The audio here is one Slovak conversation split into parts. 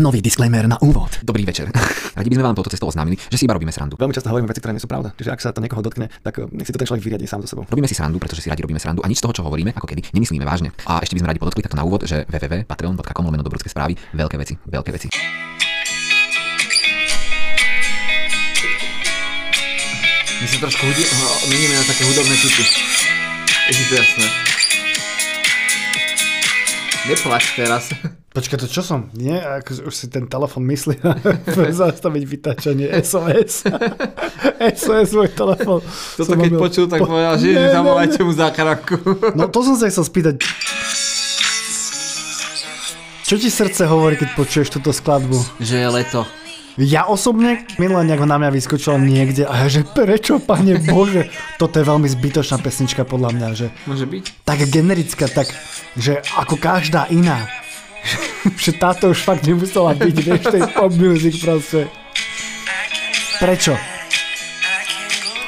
Nový disclaimer na úvod. Dobrý večer. Radi by sme vám touto cestou oznámili, že si iba robíme srandu. Veľmi často hovoríme veci, ktoré nie sú pravda. Čiže ak sa to niekoho dotkne, tak eh, nech si to ten človek vyriadi sám so sebou. Robíme si srandu, pretože si radi robíme srandu a nič z toho, čo hovoríme, ako kedy, nemyslíme vážne. A ešte by sme radi podotkli takto na úvod, že www.patreon.com lomeno dobrodské správy, veľké veci, veľké veci. My sa trošku hudi- meníme na také hudobné typy. Je to jasné. Neplač teraz. Počkaj, to čo som? Nie? Ako, už si ten telefon myslí zastaviť vytačanie SOS. SOS môj telefon. Toto Som keď mobil- počul, tak po- povedal, že Ne, zavolajte mu záchranku. No to som sa chcel spýtať. Čo ti srdce hovorí, keď počuješ túto skladbu? že je leto. Ja osobne, minulé nejak na mňa vyskočilo niekde a ja, že prečo, pane Bože, toto je veľmi zbytočná pesnička podľa mňa, že Môže byť? tak generická, tak, že ako každá iná. Že táto už fakt nemusela byť, vieš, tej pop music proste. Prečo?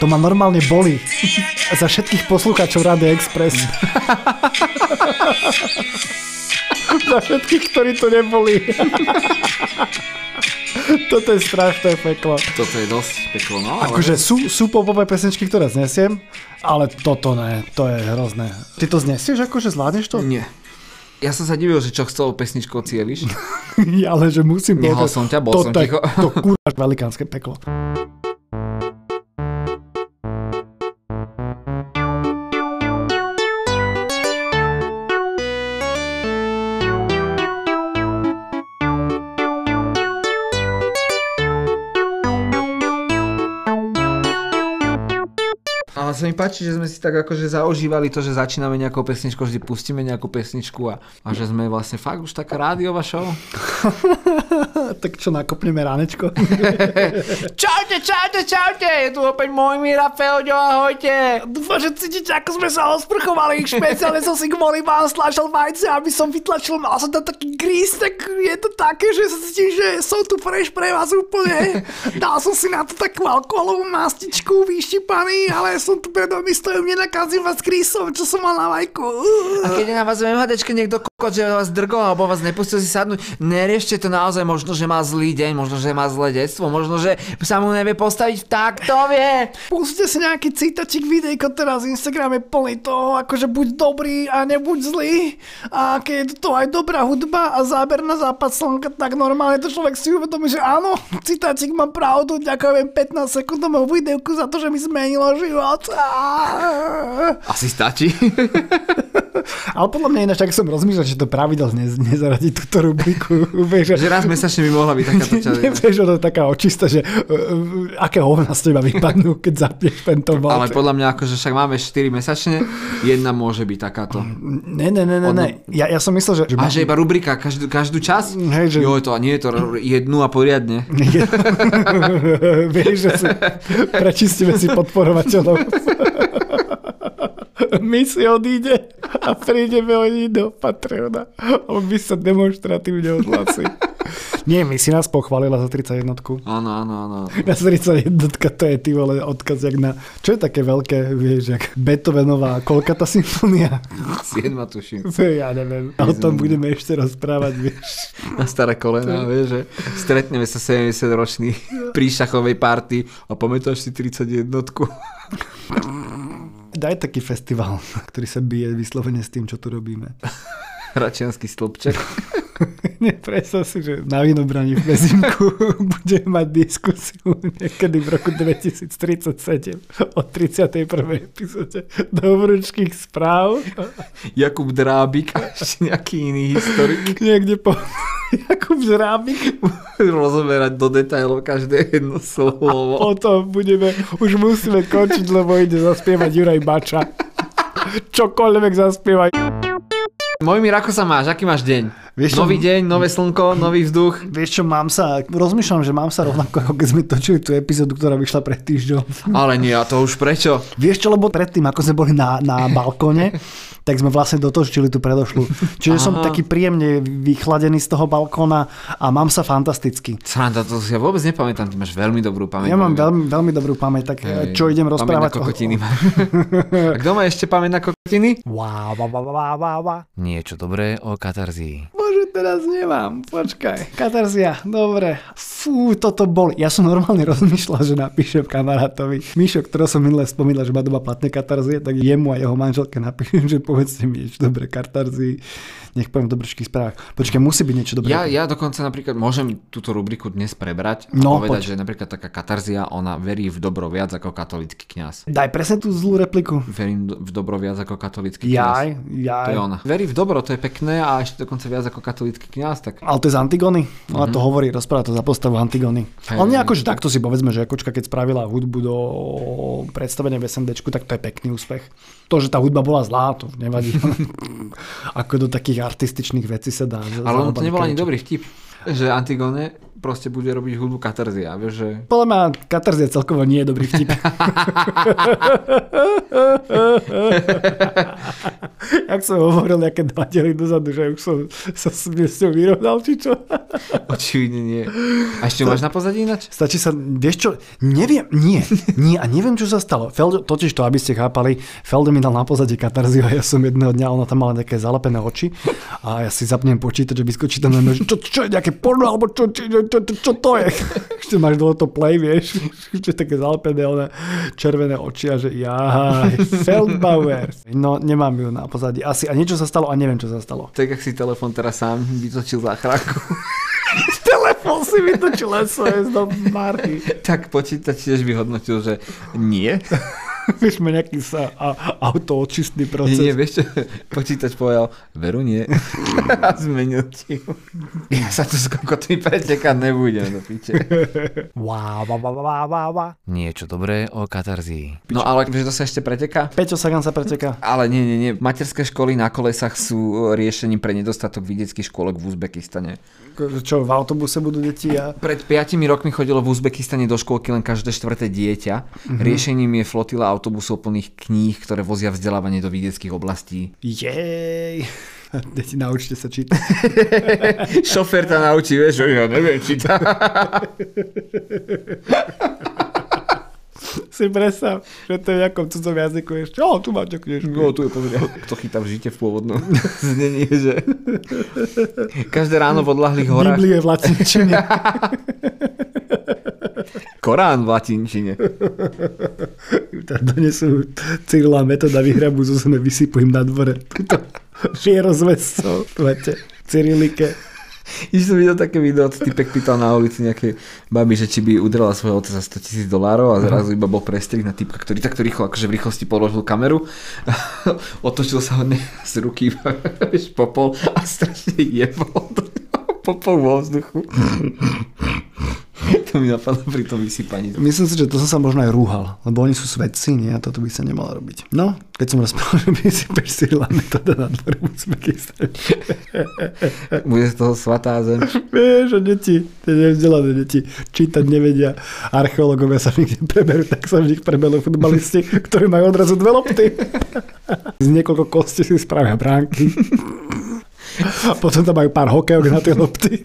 To ma normálne boli. Za všetkých poslucháčov Rady Express. Za všetkých, ktorí to neboli. Toto je strašné peklo. Toto je dosť peklo, no. ale- Akože sú, sú popové pesničky, ktoré znesiem, ale toto ne, to je hrozné. Ty to znesieš, akože zvládneš to? Nie. Ja som sa divil, že čo chcel pesničkou cieliš. ale že musím Nehal povedať, som ťa, bol toto som ticho. To kurva velikánske peklo. Sa mi páči, že sme si tak akože zaožívali to, že začíname nejakou pesničkou, vždy pustíme nejakú pesničku a, a že sme vlastne fakt už taká rádiová show. tak čo, nakopneme ránečko? Čaute, čaute, čaute, je tu opäť môj Mira Feoďo, ahojte. Dúfam, že cítite, ako sme sa osprchovali. Špeciálne som si kvôli vám stlačil vajce, aby som vytlačil, mal som tam taký gríz, tak je to také, že sa cítim, že som tu fresh pre vás úplne. Dal som si na to takú alkoholovú mastičku, vyštípaný, ale som tu pred vami stojím, nenakazím vás grísom, čo som mal na vajku. A keď je na vás v MHDčke niekto kokot, že vás drgol alebo vás nepustil si sadnúť, neriešte to naozaj, možno, že má zlý deň, možno, že má zlé detstvo, možno, že sa mu nevie postaviť tak, to vie. Pustite si nejaký citačik videjko teraz, Instagram je plný toho, akože buď dobrý a nebuď zlý. A keď je to aj dobrá hudba a záber na západ slnka, tak normálne to človek si uvedomí, že áno, citáčik má pravdu, ďakujem 15 sekundovom videjku za to, že mi zmenilo život. Asi stačí. Ale podľa mňa ináč, tak som rozmýšľal, že to pravidelne nezaradiť túto rubriku. Vieš, že raz mesačne by mohla byť takáto časť. Ono je taká očista, že uh, aké hovna z teba vypadnú, keď zapneš tento bod. Ale podľa mňa akože však máme 4 mesačne, jedna môže byť takáto. Ne, ne, ne, ne, ne. Ja, ja som myslel, že... že A že iba rubrika každú, každú časť? Hej, že- Jo, to nie je to jednu a poriadne. Vieš, že si prečistíme si podporovateľov. My si odíde a prídeme oni do Patreona. A my sa demonstratívne odhlasí. Nie, my si nás pochválila za 31. Áno, áno, áno. Na 31 to je ty vole odkaz jak na... Čo je také veľké, vieš, jak Beethovenová Kolkata symfónia? 7 tuším. Ja neviem. A o tom budeme ešte rozprávať, vieš. Na staré kolena, vieš, že stretneme sa 70 ročný pri šachovej party a pamätáš si 31 Daj taký festival, ktorý sa bije vyslovene s tým, čo tu robíme. Hračianský stĺpček. Predstav si, že na Vinobraní v Bezimku budeme mať diskusiu niekedy v roku 2037 o 31. epizóde dobrúčkých správ. Jakub Drábik a ešte nejaký iný historik. Niekde po Jakub Žrábik. Rozoberať do detailov každé jedno slovo. Potom budeme, už musíme končiť, lebo ide zaspievať Juraj Bača. Čokoľvek zaspievaj. Môj Mir, ako sa máš? Aký máš deň? Vieš čo- nový deň, nové slnko, nový vzduch. Vieš čo, mám sa, rozmýšľam, že mám sa rovnako, ako keď sme točili tú epizódu, ktorá vyšla pred týždňom. Ale nie, a to už prečo? Vieš čo, lebo predtým, ako sme boli na, na balkóne, tak sme vlastne dotočili tú predošlu. Čiže som Aha. taký príjemne vychladený z toho balkóna a mám sa fantasticky. Sranda, to si ja vôbec nepamätám, ty máš veľmi dobrú pamäť. Ja mám veľmi, veľmi dobrú pamäť, tak Hej, čo idem rozprávať? Pamäť na kokotiny. a kto má ešte pamäť na kokotiny? Wow, wow, wow, wow, wow, wow. Niečo dobré o katarzii. Teraz nemám. Počkaj. Katarzia, dobre. Fú, toto bol. Ja som normálne rozmýšľal, že napíšem kamarátovi. Mišo, ktorého som minule spomínal, že má doma platné katarzie, tak jemu a jeho manželke napíšem, že povedzte mi niečo dobre katarzii. Nech poviem v dobrečkých správach. Počkaj, musí byť niečo dobré. Ja, ja dokonca napríklad môžem túto rubriku dnes prebrať a No, povedať, poď. že napríklad taká katarzia, ona verí v dobro viac ako katolický kňaz. Daj presne tú zlú repliku. Verím v dobro viac ako katolický kňaz. Jaj, To jaj. je ona. Verí v dobro, to je pekné a ešte dokonca viac ako katolický kňaz, tak Ale to je z Antigony? Ona to hovorí, rozpráva to za postavu Antigony. On hej, nejako, že takto si povedzme, že Kočka keď spravila hudbu do predstavenia v SNDčku, tak to je pekný úspech. To, že tá hudba bola zlá, to nevadí. Ako do takých artističných vecí sa dá. Ale ono to nebol ani dobrý vtip, že Antigone proste bude robiť hudbu katarzia, vieš, že... Podľa mňa katarzia celkovo nie je dobrý vtip. Jak som hovoril nejaké dva diely dozadu, že už som sa s s ňou vyrovnal, či čo? Očividne nie. A ešte máš na pozadí inač? Stačí sa, vieš čo, neviem, nie, nie a neviem, čo sa stalo. Feld, totiž to, aby ste chápali, Feldo mi dal na pozadí katarziu a ja som jedného dňa, ona tam mala také zalepené oči a ja si zapnem počítať, že vyskočí tam na mňa, čo, čo je nejaké porno, alebo čo, čo, čo, čo, čo, to je? Ešte máš dole to play, vieš, ešte také zalepené, ona červené oči a že jaj, Feldbauer. No, nemám ju na pozadí. Asi, a niečo sa stalo a neviem, čo sa stalo. Tak ak si telefon teraz sám vytočil záchranku, Telefón si vytočil SOS do Marty. tak počítač tiež vyhodnotil, že nie. Vieš, má nejaký sa a, autoočistný proces. Nie, nie, vieš čo, počítač povedal, veru nie. A zmenil ti. Ja sa tu s kokotmi pretekať nebudem, do piče. Wow, wow, wow, wow, wow, wow. Niečo dobré o katarzii. No ale vieš, to sa ešte preteká? Peťo Sagan sa preteká. Ale nie, nie, nie. Materské školy na kolesách sú riešením pre nedostatok vidieckých škôlok v Uzbekistane. Čo, v autobuse budú deti a... Pred 5 rokmi chodilo v Uzbekistane do škôlky len každé štvrté dieťa. Mm-hmm. Riešením je flotila autobusov plných kníh, ktoré vozia vzdelávanie do vidieckých oblastí. Jej. Deti, naučte sa čítať. Šofér ta naučí, vieš, že ja neviem čítať. si predstav, že to je v nejakom cudzom jazyku. Ešte, o, tu máte knižku. No, tu je povedal. Kto chytá v žite v pôvodnom znení, že... Každé ráno v odlahlých horách... Biblie v latinčine. Korán v latinčine. Donesú Cyrila metoda vyhrabu zo zeme, vysypu im na dvore. To je rozvesco. Viete, Cyrilike. Když som videl také video, typek pýtal na ulici nejakej babi, že či by udrela svojho otca za 100 tisíc dolárov a zrazu iba bol prestrih na typka, ktorý takto rýchlo, akože v rýchlosti položil kameru, otočil sa hodne z ruky vieš, popol a strašne jebol popol vo vzduchu. to mi napadlo pri tom vysypaní. Myslím si, že to som sa možno aj rúhal, lebo oni sú svedci, nie? A toto by sa nemalo robiť. No, keď som rozprával, že by si metoda na dvore v Uzbekistane. Bude z toho svatá zem. Vieš, že deti, tie nevzdelané deti, čítať nevedia. Archeológovia sa v nich nepreberú, tak sa v nich preberú futbalisti, ktorí majú odrazu dve lopty. Z niekoľko kostí si spravia bránky. A potom tam majú pár hokejok na tie lopty.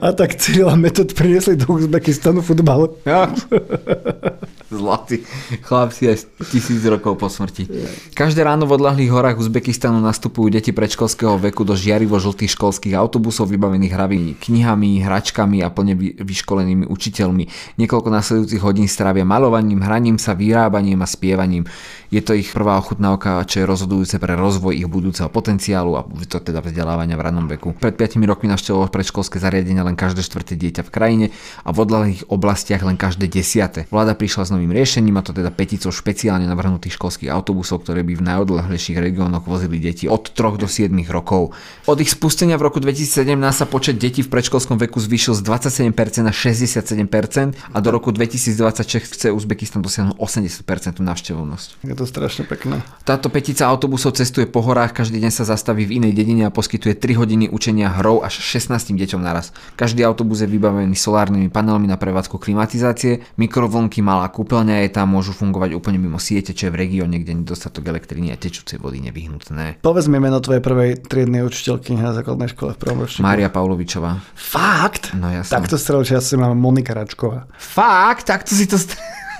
A tak Cyril a Metod priniesli do Uzbekistanu futbal. Ja. Zlatý chlapci aj z tisíc rokov po smrti. Každé ráno v odlahlých horách Uzbekistanu nastupujú deti predškolského veku do žiarivo žltých školských autobusov vybavených hravými knihami, hračkami a plne vy- vyškolenými učiteľmi. Niekoľko nasledujúcich hodín strávia malovaním, hraním sa, vyrábaním a spievaním. Je to ich prvá ochutnávka, čo je rozhodujúce pre rozvoj ich budúceho potenciálu a to teda vzdelávania v ranom veku. Pred 5 rokmi navštevovalo predškolské zariadenia len každé štvrté dieťa v krajine a v odlahlých oblastiach len každé desiate. Vláda prišla s novým riešením a to teda peticou špeciálne navrhnutých školských autobusov, ktoré by v najodlahlejších regiónoch vozili deti od 3 do 7 rokov. Od ich spustenia v roku 2017 sa počet detí v predškolskom veku zvýšil z 27% na 67% a do roku 2026 chce Uzbekistan dosiahnuť 80% návštevovnosť. Je to strašne pekné. Táto petica autobusov cestuje po horách, každý deň sa zastaví v inej dedine a poskytuje 3 hodiny učenia hrou až 16 deťom naraz. Každý autobus je vybavený solárnymi panelmi na prevádzku klimatizácie, mikrovlnky, malá kúpeľňa je tam, môžu fungovať úplne mimo siete, čo je v regióne, kde je nedostatok elektriny a tečúcej vody nevyhnutné. Povedz mi meno tvojej prvej triednej učiteľky na základnej škole v prvom ročníku. Mária Pavlovičová. Fakt? No jasné. Takto strel, že ja si mám Monika Račková. Fakt, takto si to... St-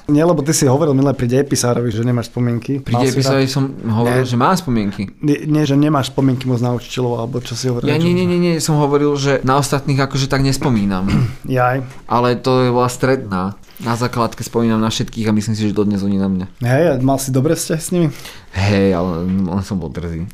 Nie, lebo ty si hovoril milé pri dejepisárovi, že nemáš spomienky. Pri dejepisovi som hovoril, Nie. že mám spomienky. Nie, nie, že nemáš spomienky moc na učiteľov, alebo čo si hovoril. Ja nie, nie, nie, nie, som hovoril, že na ostatných akože tak nespomínam. Jaj. Ale to bola stredná. Na základke spomínam na všetkých a myslím si, že dodnes oni na mňa. Hej, mal si dobre vzťah s nimi? Hej, ale len som bol drzý.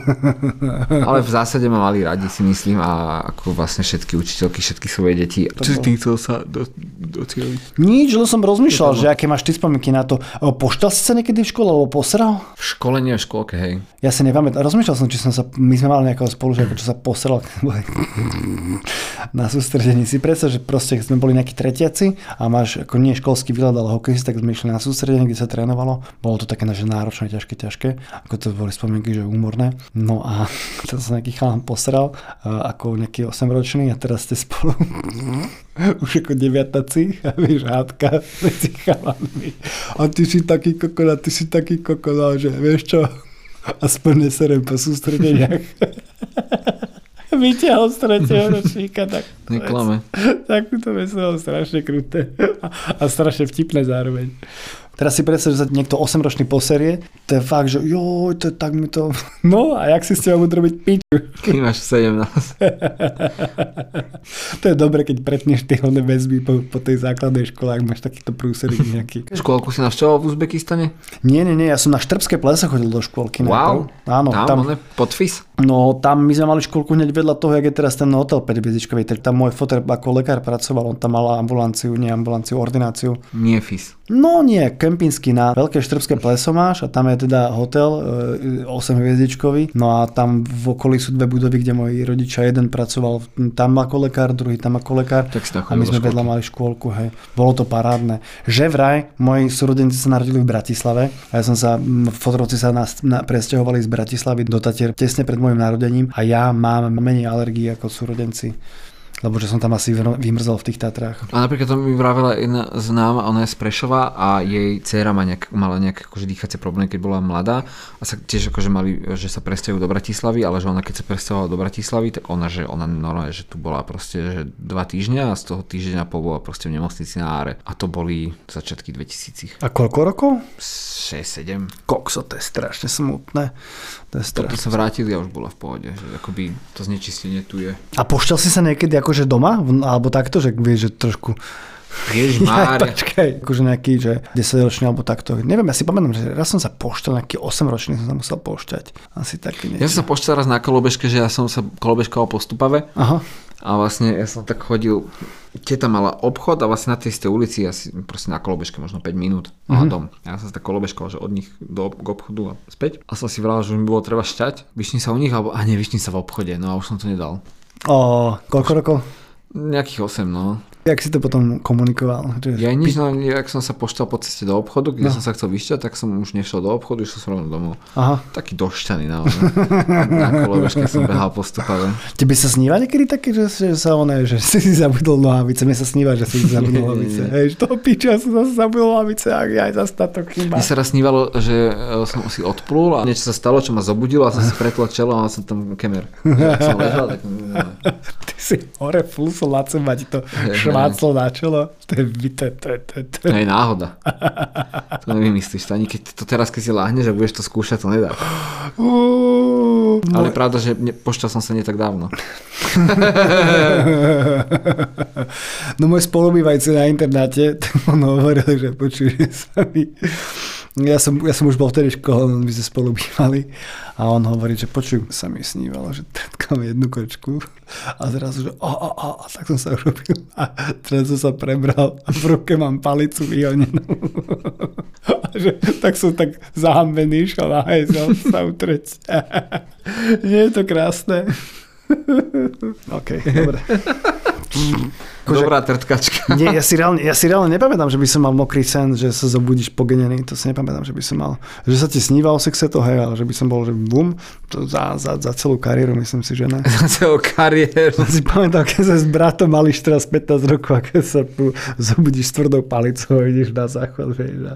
ale v zásade ma mali radi, si myslím, a ako vlastne všetky učiteľky, všetky svoje deti. Čo si tým chcel sa do, docieliť? Nič, len som rozmýšľal, že aké máš ty spomienky na to. Poštal si sa niekedy v škole, alebo posral? V škole, nie v škôlke, hej. Ja si nepamätám, rozmýšľal som, či som sa, my sme mali nejakého spolužiaka, čo sa posral na sústredení. Si predstav, že proste sme boli nejakí tretiaci a máš ako nie školský výlet, ale hokejist, tak sme išli na sústredenie, kde sa trénovalo. Bolo to také naše náročné, ťažké, ťažké. Ako to boli spomienky, že úmorné. No a tam sa nejaký chalán posral, ako nejaký 8-ročný a teraz ste spolu už ako deviataci a vieš, hádka medzi chalanmi. A ty si taký kokon, a ty si taký kokon, a že vieš čo, aspoň neserem po sústredeniach. Vyťahol z tretieho ročníka, tak Neklame. takúto veselo, strašne kruté a, a strašne vtipné zároveň. Teraz si predstav, že sa niekto 8-ročný poserie, to je fakt, že joj, to je tak mi to... No a jak si s teba budú robiť piču? Ty máš 17. To je dobre, keď pretneš tie oné väzby po, po tej základnej škole, ak máš takýto prúserik nejaký. Škôlku si navštevoval v Uzbekistane? Nie, nie, nie, ja som na Štrbské plese chodil do škôlky. Wow. najprv. Áno, tam, tam, tam. Podfis? No tam my sme mali školku hneď vedľa toho, jak je teraz ten hotel 5 hviezdičkový, tak tam môj foter ako lekár pracoval, on tam mal ambulanciu, nie ambulanciu, ordináciu. Nie fis. No nie, kempinský na Veľké Štrbské pleso máš a tam je teda hotel e, 8 hviezdičkový, no a tam v okolí sú dve budovy, kde moji rodičia, jeden pracoval tam ako lekár, druhý tam ako lekár Tak a my sme škôlky. vedľa mali škôlku, hej. Bolo to parádne. Že vraj, moji súrodenci sa narodili v Bratislave a ja som sa, m, fotrovci sa nás, na, presťahovali z Bratislavy do Tatier tesne pred môjim narodením a ja mám menej alergií ako súrodenci. Lebo že som tam asi vymrzol v tých Tatrách. A napríklad to mi vravela jedna známa, ona je z Prešova a jej dcéra má nejak, mala nejaké akože dýchacie problémy, keď bola mladá a sa tiež akože mali, že sa presťahujú do Bratislavy, ale že ona keď sa presťahovala do Bratislavy, tak ona, že ona normálne, že tu bola proste že dva týždňa a z toho týždňa a pol bola proste v nemocnici na áre. A to boli začiatky 2000 A koľko rokov? 6-7. Kokso, to je strašne smutné. To je strašne. sa vrátili a už bola v pohode, že akoby to znečistenie tu je. A pošťal si sa niekedy akože doma? Alebo takto, že vieš, že trošku... Ježiš Ja, počkaj, akože nejaký, že 10 ročný alebo takto. Neviem, ja si pamätám, že raz som sa pošťal, nejaký 8 ročný som sa musel pošťať. Asi taký Ja niečo. som sa počítal raz na kolobežke, že ja som sa kolobežkoval po Stupave Aha. a vlastne ja som tak chodil, teta mala obchod a vlastne na tej istej ulici asi proste na kolobežke možno 5 minút mala dom. Ja som sa tak kolobežkoval, že od nich do k obchodu a späť. A som si vral, že mi bolo treba šťať, vyšni sa u nich, alebo a nie, vyšni sa v obchode, no a už som to nedal. O, koľko rokov? Nejakých 8, no. Jak si to potom komunikoval? Že... Ja nič, no, ak som sa poštal po ceste do obchodu, kde No. som sa chcel vyšťať, tak som už nešiel do obchodu, išiel som rovno domov. Aha. Taký došťaný naozaj. na kolobežke som behal po Stupave. Tebe sa sníva niekedy také, že, že sa one, že si si zabudol nohavice? Mne sa sníva, že si si zabudol nohavice. Hej, toho piča som zase zabudol nohavice a ja aj zase táto chyba. Mne sa raz snívalo, že e, som si odplul a niečo sa stalo, čo ma zobudilo a som si pretlo čelo a mal som tam kemer. Ak som ležal, tak... Si hore flusol na seba, ti to šváclo na čelo. To je to je, to je, to je. Náhoda. To nevymyslíš. To ani keď to teraz, keď si láhneš a budeš to skúšať, to nedá. Ale pravda, že ne, pošťal som sa nie tak dávno. No môj spolubývajúci na internáte, on hovoril, že počuj, že sa mi... Ja som, ja som už bol vtedy školom, my sme spolu bývali a on hovorí, že počuj, sa mi snívalo, že tretkám jednu kočku a zrazu, že a, a, a, a tak som sa urobil a teraz som sa prebral a v ruke mám palicu vyhonenú. A že, tak som tak zahambený išiel na hajzel sa utreť. Nie je to krásne? OK, dobre. Akože- Dobrá trtkačka. Nie, ja si, reálne, ja si reálne nepamätám, že by som mal mokrý sen, že sa zobudíš pogenený, to si nepamätám, že by som mal. Že sa ti sníva o sexe, to hej, ale že by som bol, že bum, to za, za, za celú kariéru myslím si, že ne. Za celú kariéru. Ja si pamätám, keď sa s bratom mali teraz 15 rokov a keď sa tu zobudíš s tvrdou palicou a ideš na záchod, vieš, a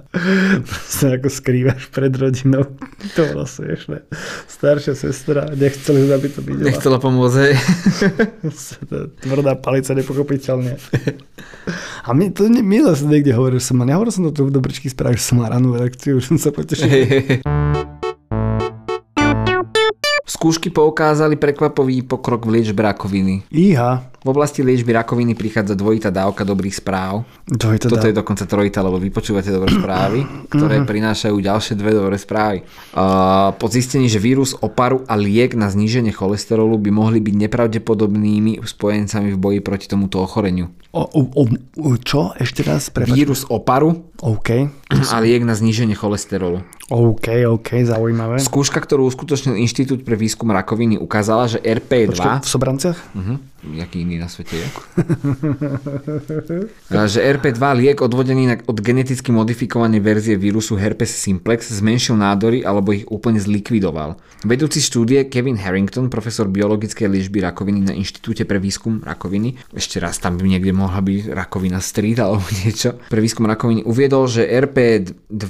proste ako skrývaš pred rodinou. To bolo smiešné. Staršia sestra, nechceli, aby to videla. Nechcela pomôcť, hej. Tvrdá palica nepochopiteľná Úplne. A my, to minule som niekde hovoril, som mal, nehovoril som to v Dobrčky správe, že som mal ranú reakciu, už som sa potešil. Skúšky poukázali prekvapový pokrok v liečbe rakoviny. Iha. V oblasti liečby rakoviny prichádza dvojitá dávka dobrých správ. To je to Toto dá. je dokonca trojita, lebo vypočúvate dobré správy, ktoré prinášajú ďalšie dve dobré správy. Uh, po zistení, že vírus oparu a liek na zníženie cholesterolu by mohli byť nepravdepodobnými spojencami v boji proti tomuto ochoreniu. O, o, o, čo? Ešte raz? Prepač. Vírus oparu OK. a liek na zníženie cholesterolu. OK, OK, zaujímavé. Skúška, ktorú uskutočnil Inštitút pre výskum rakoviny, ukázala, že RP2... Počkaj, v Sobranciach? Uh-huh. Jaký iný na svete je? Že RP2 liek odvodený na- od geneticky modifikovanej verzie vírusu herpes simplex zmenšil nádory alebo ich úplne zlikvidoval. Vedúci štúdie Kevin Harrington, profesor biologickej liečby rakoviny na Inštitúte pre výskum rakoviny, ešte raz tam by niekde mohla byť rakovina street alebo niečo, pre výskum rakoviny uviedol, že RP2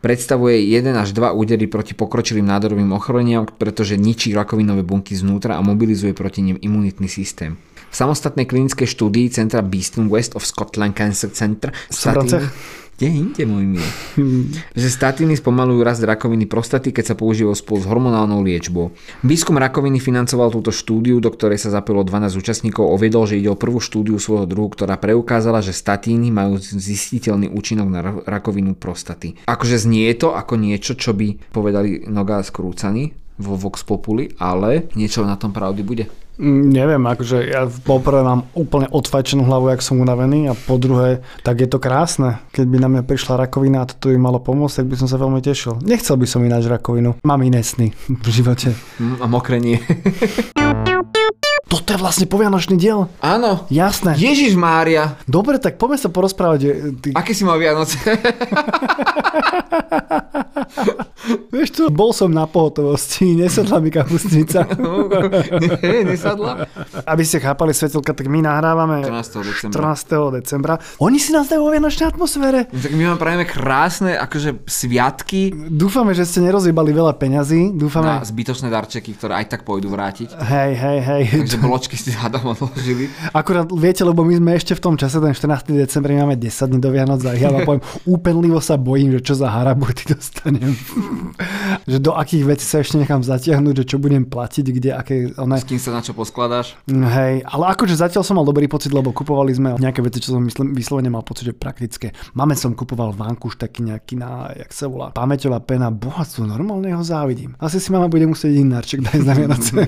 predstavuje 1 až 2 údery proti pokročilým nádorovým ochoreniam, pretože ničí rakovinové bunky znútra a mobilizuje proti nim imunitný systém. V samostatnej klinickej štúdii centra Beeston West of Scotland Cancer Center Sobranciach? Kde inde, môj milý? že statíny spomalujú rast rakoviny prostaty, keď sa používajú spolu s hormonálnou liečbou. Výskum rakoviny financoval túto štúdiu, do ktorej sa zapojilo 12 účastníkov, uviedol, že ide o prvú štúdiu svojho druhu, ktorá preukázala, že statíny majú zistiteľný účinok na ra- rakovinu prostaty. Akože znie to ako niečo, čo by povedali noga skrúcaní vo Vox Populi, ale niečo na tom pravdy bude. Mm, Neviem, akože ja poprvé mám úplne odfajčenú hlavu, jak som unavený a po druhé, tak je to krásne. Keď by na mňa prišla rakovina a toto by malo pomôcť, tak by som sa veľmi tešil. Nechcel by som ináč rakovinu. Mám iné sny v živote. Hm, A mokrenie. Toto je vlastne povianočný diel. Áno. Jasné. Ježiš Mária, Dobre, tak poďme sa porozprávať. že Ty, aké si mal Vianoce? vieš čo, bol som na pohotovosti, nesedla mi kapustnica. Nie, nesadla. Aby ste chápali, Svetelka, tak my nahrávame 14. decembra. 14. decembra. Oni si nás dajú vo vianočnej atmosfére. Tak my vám prajeme krásne akože sviatky Dúfame, že ste nerozjebali veľa peňazí. na Dúfame... zbytočné darčeky, ktoré aj tak pôjdu vrátiť. Hej, hej, hej. Takže bločky si hádam odložili. Akurát viete, lebo my sme ešte v tom čase, ten 14. december, máme 10 dní do Vianoc a ja vám poviem, úpenlivo sa bojím, že čo za harabuty dostanem. že do akých vecí sa ešte nechám zatiahnuť, že čo budem platiť, kde, aké, one, S kým sa na čo poskladáš? Hej, ale akože zatiaľ som mal dobrý pocit, lebo kupovali sme nejaké veci, čo som myslím, vyslovene mal pocit, že praktické. Máme som kupoval vankuš taký nejaký na, jak sa volá, pamäťová pena, bohatstvo, normálne ho závidím. Asi si mama bude musieť inárček dať na Vianoce.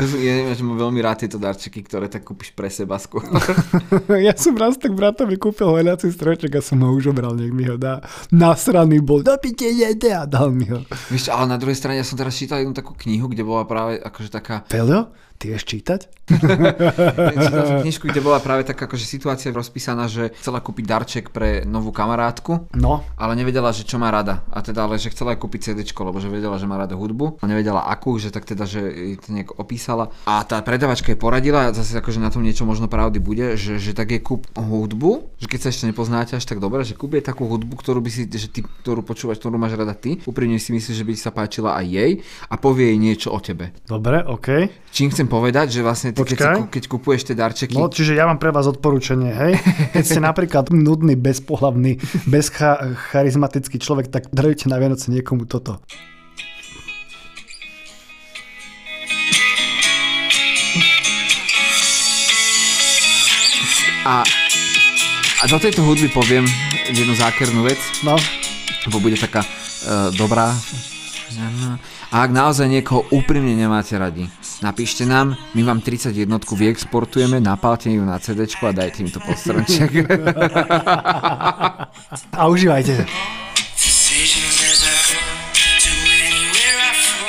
To sú, ja že mám veľmi rád tieto darčeky, ktoré tak kúpiš pre seba skôr. ja som raz tak bratovi kúpil hoľací stroček a som ho už obral, nech mi ho dá. Nasraný bol, dopite jede a dal mi ho. Čo, ale na druhej strane ja som teraz čítal jednu takú knihu, kde bola práve akože taká Pelio, ty vieš čítať? Čítal som knižku, kde bola práve taká akože situácia rozpísaná, že chcela kúpiť darček pre novú kamarátku, No, ale nevedela, že čo má rada. A teda, ale že chcela aj kúpiť CD, lebo že vedela, že má rada hudbu. A nevedela akú, že tak teda, že jej to nejak opísala. A tá predavačka jej poradila, zase akože na tom niečo možno pravdy bude, že, že tak je kúp hudbu, že keď sa ešte nepoznáte až tak dobre, že kúp je takú hudbu, ktorú by si, že ty, ktorú počúvaš, ktorú máš rada ty. Úprimne si myslíš, že by ti sa páčila aj jej a povie jej niečo o tebe. dobre, OK. Čím chcem povedať, že vlastne ty, keď, si, keď kupuješ tie darčeky, No, čiže ja mám pre vás odporúčanie, hej? Keď ste napríklad nudný, bezpohlavný, bezcharizmatický človek, tak darujte na Vianoce niekomu toto. A, a do tejto hudby poviem jednu zákernú vec, No, lebo bude taká uh, dobrá. A ak naozaj niekoho úprimne nemáte radi, napíšte nám, my vám 31 vyexportujeme, napálte ju na CD a dajte mi to pod strnček. a užívajte.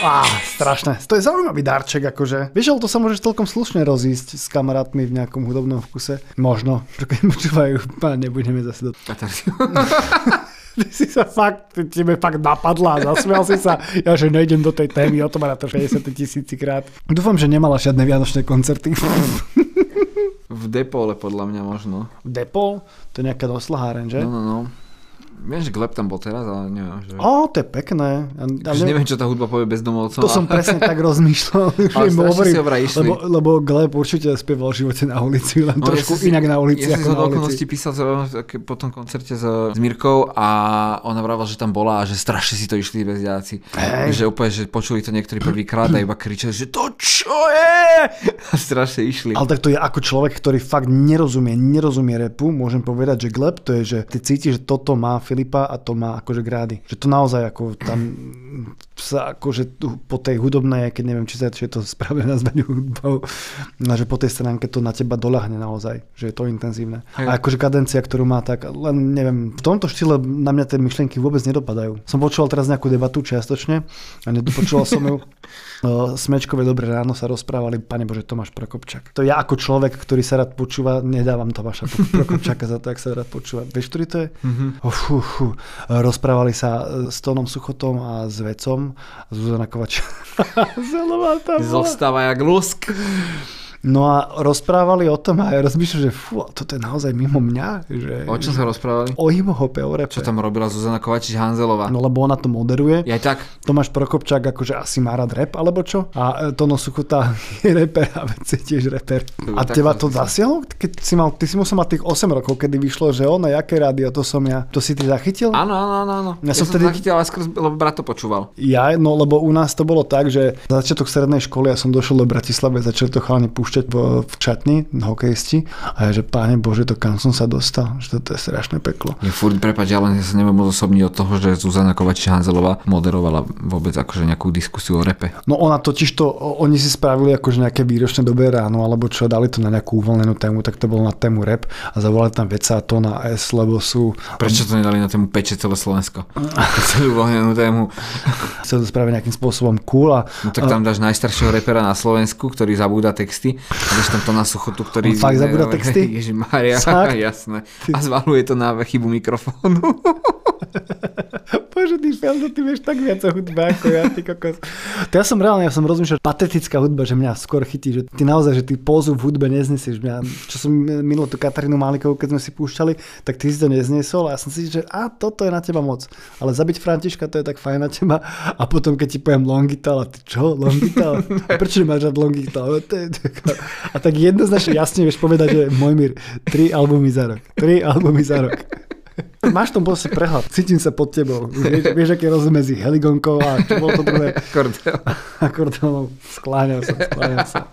Á, strašné. To je zaujímavý darček, akože. Vieš, ale to sa môžeš celkom slušne rozísť s kamarátmi v nejakom hudobnom vkuse. Možno. Keď počúvajú, nebudeme zase do... Ty si sa fakt, tebe fakt napadla a zasmial si sa. Ja, že nejdem do tej témy, o tom na to 60 tisíci krát. Dúfam, že nemala žiadne vianočné koncerty. v Depole podľa mňa možno. Depol, to je nejaká doslaháren, že? No, no, no. Viem, že Gleb tam bol teraz, ale neviem, že... Ó, to je pekné. A, a Že ne- neviem, čo tá hudba povie bezdomovcom. to som presne tak rozmýšľal, Ale hovorím, si išli. lebo, lebo Gleb určite spieval v živote na ulici, len No, trošku ja si- inak na ulici Ja som do okolností písal po tom koncerte s, s Mirkou a ona vravila, že tam bola a že strašne si to išli bezdiaci. Hej. Že úplne, že počuli to niektorí prvýkrát a iba kričali, že to čo je? A strašne išli. Ale tak to je ako človek, ktorý fakt nerozumie, nerozumie repu, môžem povedať, že Gleb to je, že ty cítiš, že toto má Filipa a to má akože grády. Že to naozaj ako tam sa akože po tej hudobnej, keď neviem, či, sa, či je to správne nazvanie hudbou, no, že po tej stránke to na teba doľahne naozaj, že je to intenzívne. Hej. A akože kadencia, ktorú má, tak len neviem, v tomto štýle na mňa tie myšlienky vôbec nedopadajú. Som počúval teraz nejakú debatu čiastočne a nedopočúval som ju. Smečkové Dobré ráno sa rozprávali, pane Bože, Tomáš Prokopčák. To ja ako človek, ktorý sa rád počúva, nedávam Tomáša Prokopčáka za to, ak sa rád počúva. Vieš, ktorý to je? Mm-hmm. Oh, fú, fú. Rozprávali sa e, s Tónom Suchotom a s Vecom. Zuzana Kovač. Zelová tam. Zostáva jak lusk. No a rozprávali o tom a ja rozmýšľam, že fú, toto je naozaj mimo mňa. Že, O čom sa rozprávali? o hip-hope, o repe. Čo tam robila Zuzana Kovačič Hanzelová? No lebo ona to moderuje. Ja tak. Tomáš Prokopčák akože asi má rád rap, alebo čo? A e, Tono Suchota je reper a Vec je tiež reper. A teba to zasiahlo? Keď si mal, ty si musel mať tých 8 rokov, kedy vyšlo, že ono, jaké rádio, to som ja. To si ty zachytil? Áno, áno, áno. áno. Ja Ja, som som vtedy- zachytil, ale skôr, lebo brat to počúval. Ja, no lebo u nás to bolo tak, že za začiatok strednej školy ja som došiel do Bratislave, začali to chalani púšťať v, v čatni, hokejisti. A ja, že páne Bože, to kam som sa dostal, že toto je strašné peklo. Ja furt, prepáč, ja len ja sa neviem odosobniť od toho, že Zuzana Kovačič Hanzelová moderovala vôbec akože nejakú diskusiu o repe. No ona totiž to, oni si spravili akože nejaké výročné dobré ráno, alebo čo, dali to na nejakú uvoľnenú tému, tak to bolo na tému rap a zavolali tam Veca, Tona S, lebo sú, Prečo to nedali na tému peče celé Slovensko? Celú voľnenú tému. chceli to spraviť nejakým spôsobom cool a No tak tam dáš najstaršieho repera na Slovensku, ktorý zabúda texty. A dáš tam to na suchotu, ktorý... On fakt zabúda texty? Ježiš Maria, jasné. A zvaluje to na chybu mikrofónu. Bože, ty Feldo, ty vieš tak viac o hudbe ako ja, ty kokos. To ja som reálne, ja som rozmýšľal, patetická hudba, že mňa skôr chytí, že ty naozaj, že ty pózu v hudbe neznesieš. Mňa, čo som minul tú Katarínu Málikovú, keď sme si púšťali, tak ty si to nezniesol a ja som si že a toto je na teba moc. Ale zabiť Františka, to je tak fajn na teba. A potom, keď ti poviem Longital, a ty čo, Longital? Prečo nemáš rád Longital? No, a tak jednoznačne jasne vieš povedať, že Mojmír, tri albumy za rok. Tri albumy za rok. Máš tom proste prehľad. Cítim sa pod tebou. Vieš, vieš je rozdiel medzi heligonkou a čo bolo to druhé? Kordel. Akordeónom. Skláňam sa, skláňam sa.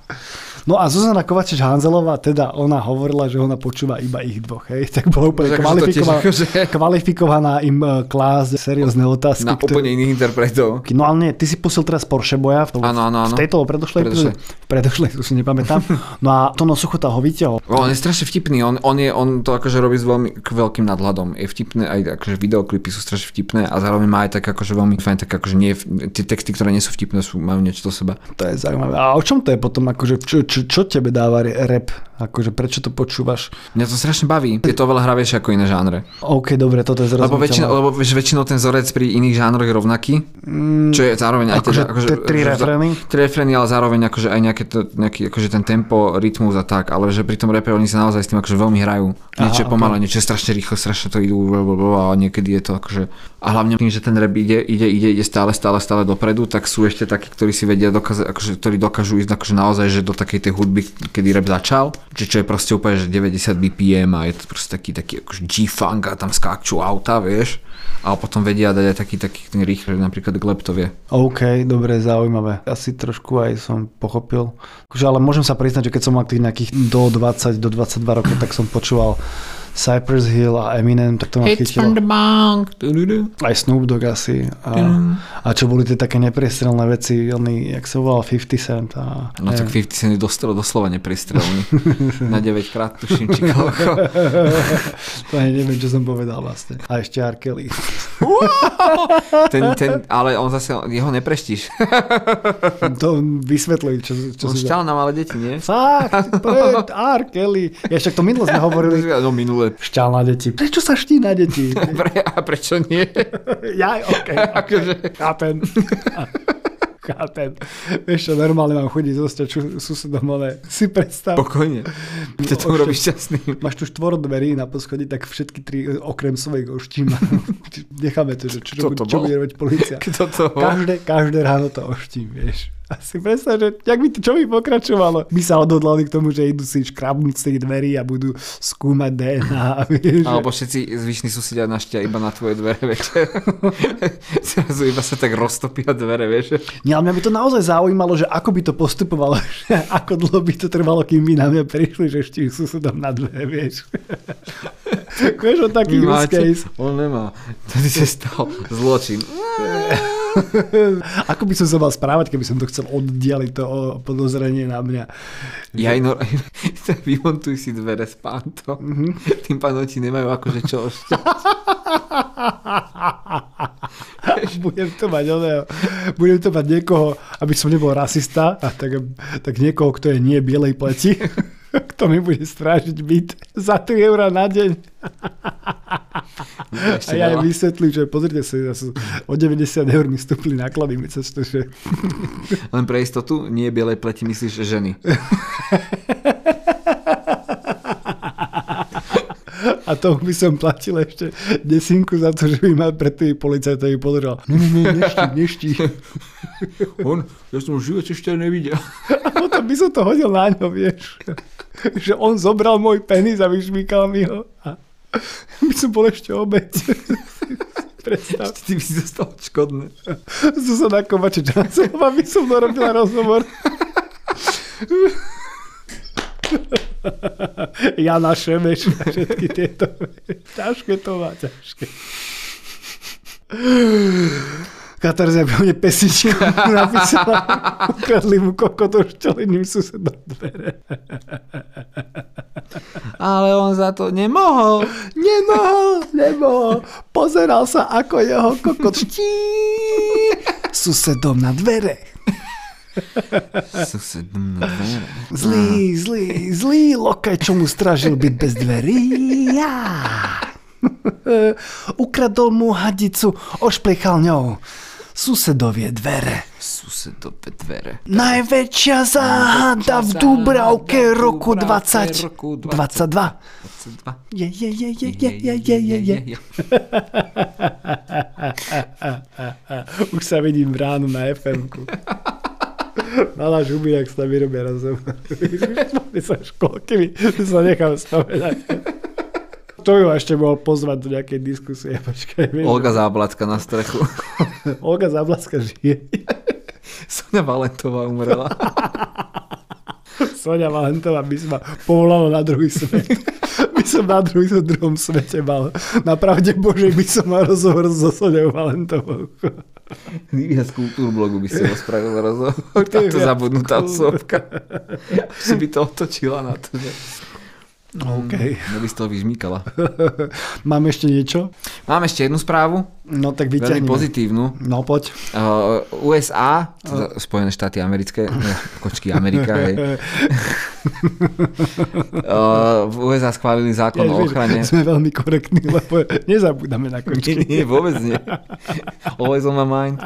No a Zuzana Kovačič Hanzelová, teda ona hovorila, že ona počúva iba ich dvoch, hej? Tak bola úplne to tiež kvalifikovaná, akože- kvalifikovaná im eh, klásť seriózne otázky. Na úplne iných interpretov. No ale nie, ty si pustil teraz Porsche boja v, Áno, áno, áno. v tejto predošlej Predošlej. V predošlej, už si nepamätám. No a Tono Suchota ho vyťahol. On je strašne vtipný, on, on, je, on to akože robí s veľmi k veľkým nadhľadom. Je vtipné, aj akože videoklipy sú strašne vtipné a zároveň má aj tak akože veľmi fajn, tak akože nie, tie texty, ktoré nie sú vtipné, sú, majú niečo do seba. To je zaujímavé. A o čom to je potom? Akože, čo, čo, čo tebe dáva rap? Akože prečo to počúvaš? Mňa to strašne baví. Je to oveľa hravejšie ako iné žánre. OK, dobre, toto je Lebo, zrozumiteľné. lebo vieš, väčšinou ten vzorec pri iných žánroch je rovnaký, čo je zároveň aj akože teda... Akože, tie tri refrény? Tri refrény, ale zároveň akože aj nejaké to, nejaký, akože ten tempo, rytmus a tak, ale že pri tom repe oni sa naozaj s tým akože veľmi hrajú. Niečo je pomalé, niečo je strašne rýchlo, strašne to idú blablabla, a niekedy je to akože... A hlavne tým, že ten rap ide, ide, ide, ide stále, stále, stále dopredu, tak sú ešte takí, ktorí si vedia dokázať, akože, ktorí dokážu ísť akože naozaj, že do takej tej hudby, kedy rap začal, či čo je proste úplne, že 90 BPM a je to proste taký, taký akože G-funk a tam skáču auta, vieš. A potom vedia dať aj taký, taký ten rýchly, napríklad Gleb to vie. OK, dobre, zaujímavé. Asi trošku aj som pochopil. Akože, ale môžem sa priznať, že keď som mal tých nejakých do 20, do 22 rokov, tak som počúval Cypress Hill a Eminem, tak to ma chytilo. the bank. Aj Snoop Dogg asi. A, a čo boli tie také nepriestrelné veci, oni, jak sa volal 50 Cent. A, No tak neviem. 50 Cent je dostalo doslova nepristrelný. Na 9 krát tuším, či koľko. to ani neviem, čo som povedal vlastne. A ešte R. Kelly. Ten, ten, ale on zase, jeho nepreštíš. to vysvetľuj, čo, čo On si... šťal na malé deti, nie? Fakt, R. Kelly. Ja však to minule sme hovorili. No minule. Šťal na deti. Prečo sa ští na deti? Pre, a prečo nie? ja, OK. Akože, Chápem. Chápem. Vieš čo, normálne mám chodiť zostať susedom, ale si predstav. Pokojne. Mňa to urobí šťastný. Máš tu štvor dverí na poschodí, tak všetky tri, e, okrem svojich oštím. Necháme to, že čo, čo bol? bude robiť policia. Kto to bol? Každé, každé ráno to oštím, vieš. A si predstav, že jak by to, čo by pokračovalo? My sa odhodlali k tomu, že idú si škrabnúť z tých dverí a budú skúmať DNA. Vieš, Alebo všetci zvyšní susedia naštia iba na tvoje dvere večer. Zrazu iba sa tak roztopia dvere, vieš. Nie, ale mňa by to naozaj zaujímalo, že ako by to postupovalo, že ako dlho by to trvalo, kým by na mňa prišli, že ešte susedom na dve, vieš. vieš o taký use case. On nemá. Tady sa stal zločin. Ako by som sa mal správať, keby som to chcel oddialiť to podozrenie na mňa. Ja ino... Vymontuj si dvere s pántom. Tým pádom ti nemajú akože čo ošťať. budem to mať oného, budem to mať niekoho, aby som nebol rasista, a tak, tak niekoho, kto je nie bielej pleti, kto mi bude strážiť byt za 3 eurá na deň. A ja im vysvetlím, že pozrite sa, ja som, o 90 eur mi stúpli náklady to, že Len pre istotu, nie bielej pleti myslíš že ženy. a tomu by som platil ešte desinku za to, že by ma pred tými policajtami podržal. Nie, nie, neští, neští. On, ja som v živote ešte nevidel. A potom by som to hodil na ňo, vieš. Že on zobral môj penis a vyšmýkal mi ho. A by som bol ešte obeď. Predstav. Ty by si dostal škodné. Zuzana Kovače Čancová by som dorobila rozhovor. Jana Šemeš a všetky tieto. Ťažké to má, ťažké. Katarzia by mne pesničku napísala. Ukradli mu kokoto šťaleným susedom dvere. Ale on za to nemohol. Nemohol, nemohol. Pozeral sa, ako jeho kokot ští. Susedom na dvere. Susedom na dvere. Zlý, zlý, zlý lokaj, čo mu stražil byt bez dverí. Ja. Ukradol mu hadicu, ošplechal ňou. Susedovie dvere. Susedové dvere. Najväčšia záhada v Dubravke roku 20. 22. 22. Je, je, je, je, je, je, je, je, je. Už sa vidím v ránu na FM-ku. Malá žuby, jak sa tam vyrobia rozhovor. Mali sa školky, mi sa nechám spovedať. To by ma ešte mohol pozvať do nejakej diskusie. Počkaj, vieš, Olga Záblacka na strechu. Olga Zablaska žije. Sonia Valentová umrela. Sonia Valentová by ma povolala na druhý svet. By som na druhý, druhom svete mal. Na pravde Božej by som mal rozhovor so Soniou Valentovou. Nivia z kultúrblogu by si ho spravil rozhovor. Táto zabudnutá osobka. Si by to otočila na to, že... OK. No by toho vyžmýkala. Mám ešte niečo? Mám ešte jednu správu, No tak veľmi vyťahneme. pozitívnu. No poď. Uh, USA, teda Spojené štáty americké, kočky Amerika, hej. Uh, v USA schválili zákon o vieš, ochrane. Sme veľmi korektní, lebo nezabúdame na Nie, končky. nie, vôbec nie. Always on my mind.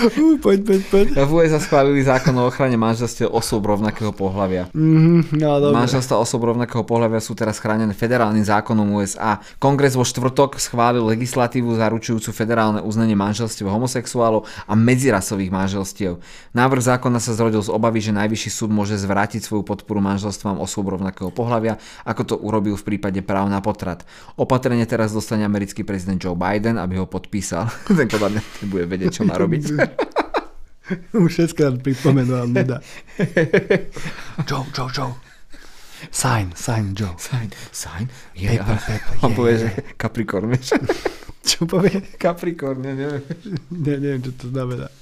Uh, poď, poď, poď. V USA schválili zákon o ochrane manželstiev osôb rovnakého pohľavia. Mhm, no dobre. Manželstva osôb rovnakého pohľavia sú teraz chránené federálnym zákonom USA. Kongres vo štvrtok schválil legislatívu zaručujúcu federálne uznanie manželstiev homosexuálov a medzirasových manželstiev. Návrh zákona sa zrodil z obavy, že najvyšší súd môže zvrátiť svoju podporu manželstvám osôb rovnakého pohľavia, ako to urobil v prípade práv na potrat. Opatrenie teraz dostane americký prezident Joe Biden, aby ho podpísal. Ten podľa mňa nebude vedieť, čo má robiť. Už všetko pripomenoval nuda. Joe, Joe, Joe. Sign, sign, Joe. Sign, sign, yeah. Paper, paper, On yeah, povie, yeah, že Capricorn, vieš. Čo povie? Capricorn, ja neviem. Ne, neviem, čo to znamená.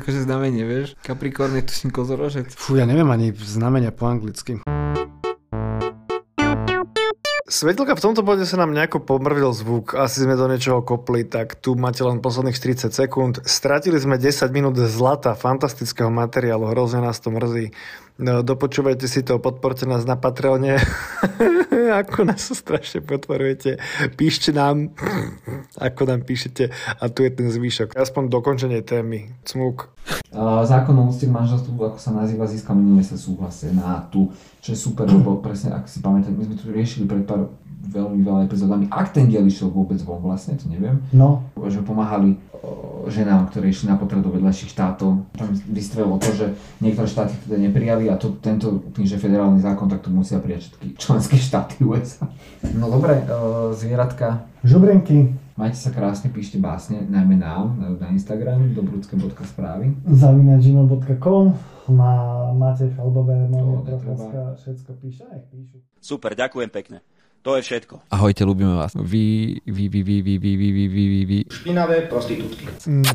Akože znamenie, vieš. Capricorn je tuším kozorožec. Fú, ja neviem ani znamenia po anglicky. Svetelka, v tomto bode sa nám nejako pomrvil zvuk, asi sme do niečoho kopli, tak tu máte len posledných 40 sekúnd. Stratili sme 10 minút zlata, fantastického materiálu, hrozne nás to mrzí. No, dopočúvajte si to, podporte nás na Patreone, ako nás strašne podporujete. Píšte nám, ako nám píšete a tu je ten zvyšok. Aspoň dokončenie témy. Cmuk. Zákon o úcte k manželstvu, ako sa nazýva, získal minulý mesiac súhlas Senátu, čo je super, lebo presne, ak si pamätáte, my sme tu riešili pred pár veľmi veľa epizódami. Ak ten diel išiel vôbec von vlastne, to neviem. No, Že pomáhali ženám, ktoré išli na potrat do vedľajších štátov. Tam vystrelilo to, že niektoré štáty teda neprijali a to, tento, tým, že federálny zákon, tak to musia prijať všetky členské štáty USA. No dobre, uh, zvieratka, žubrenky, majte sa krásne, píšte básne, najmä nám na, na Instagram, dobrudské.správy. zavinač.gmail.com má, máte chalbové, moje všetko píše, nech píšu. Super, ďakujem pekne. To je všetko. Ahojte, ľúbime vás. Vy, vy, vy, vy, vy, vy, vy, vy, vy, vy. Špinavé prostitútky. Mm.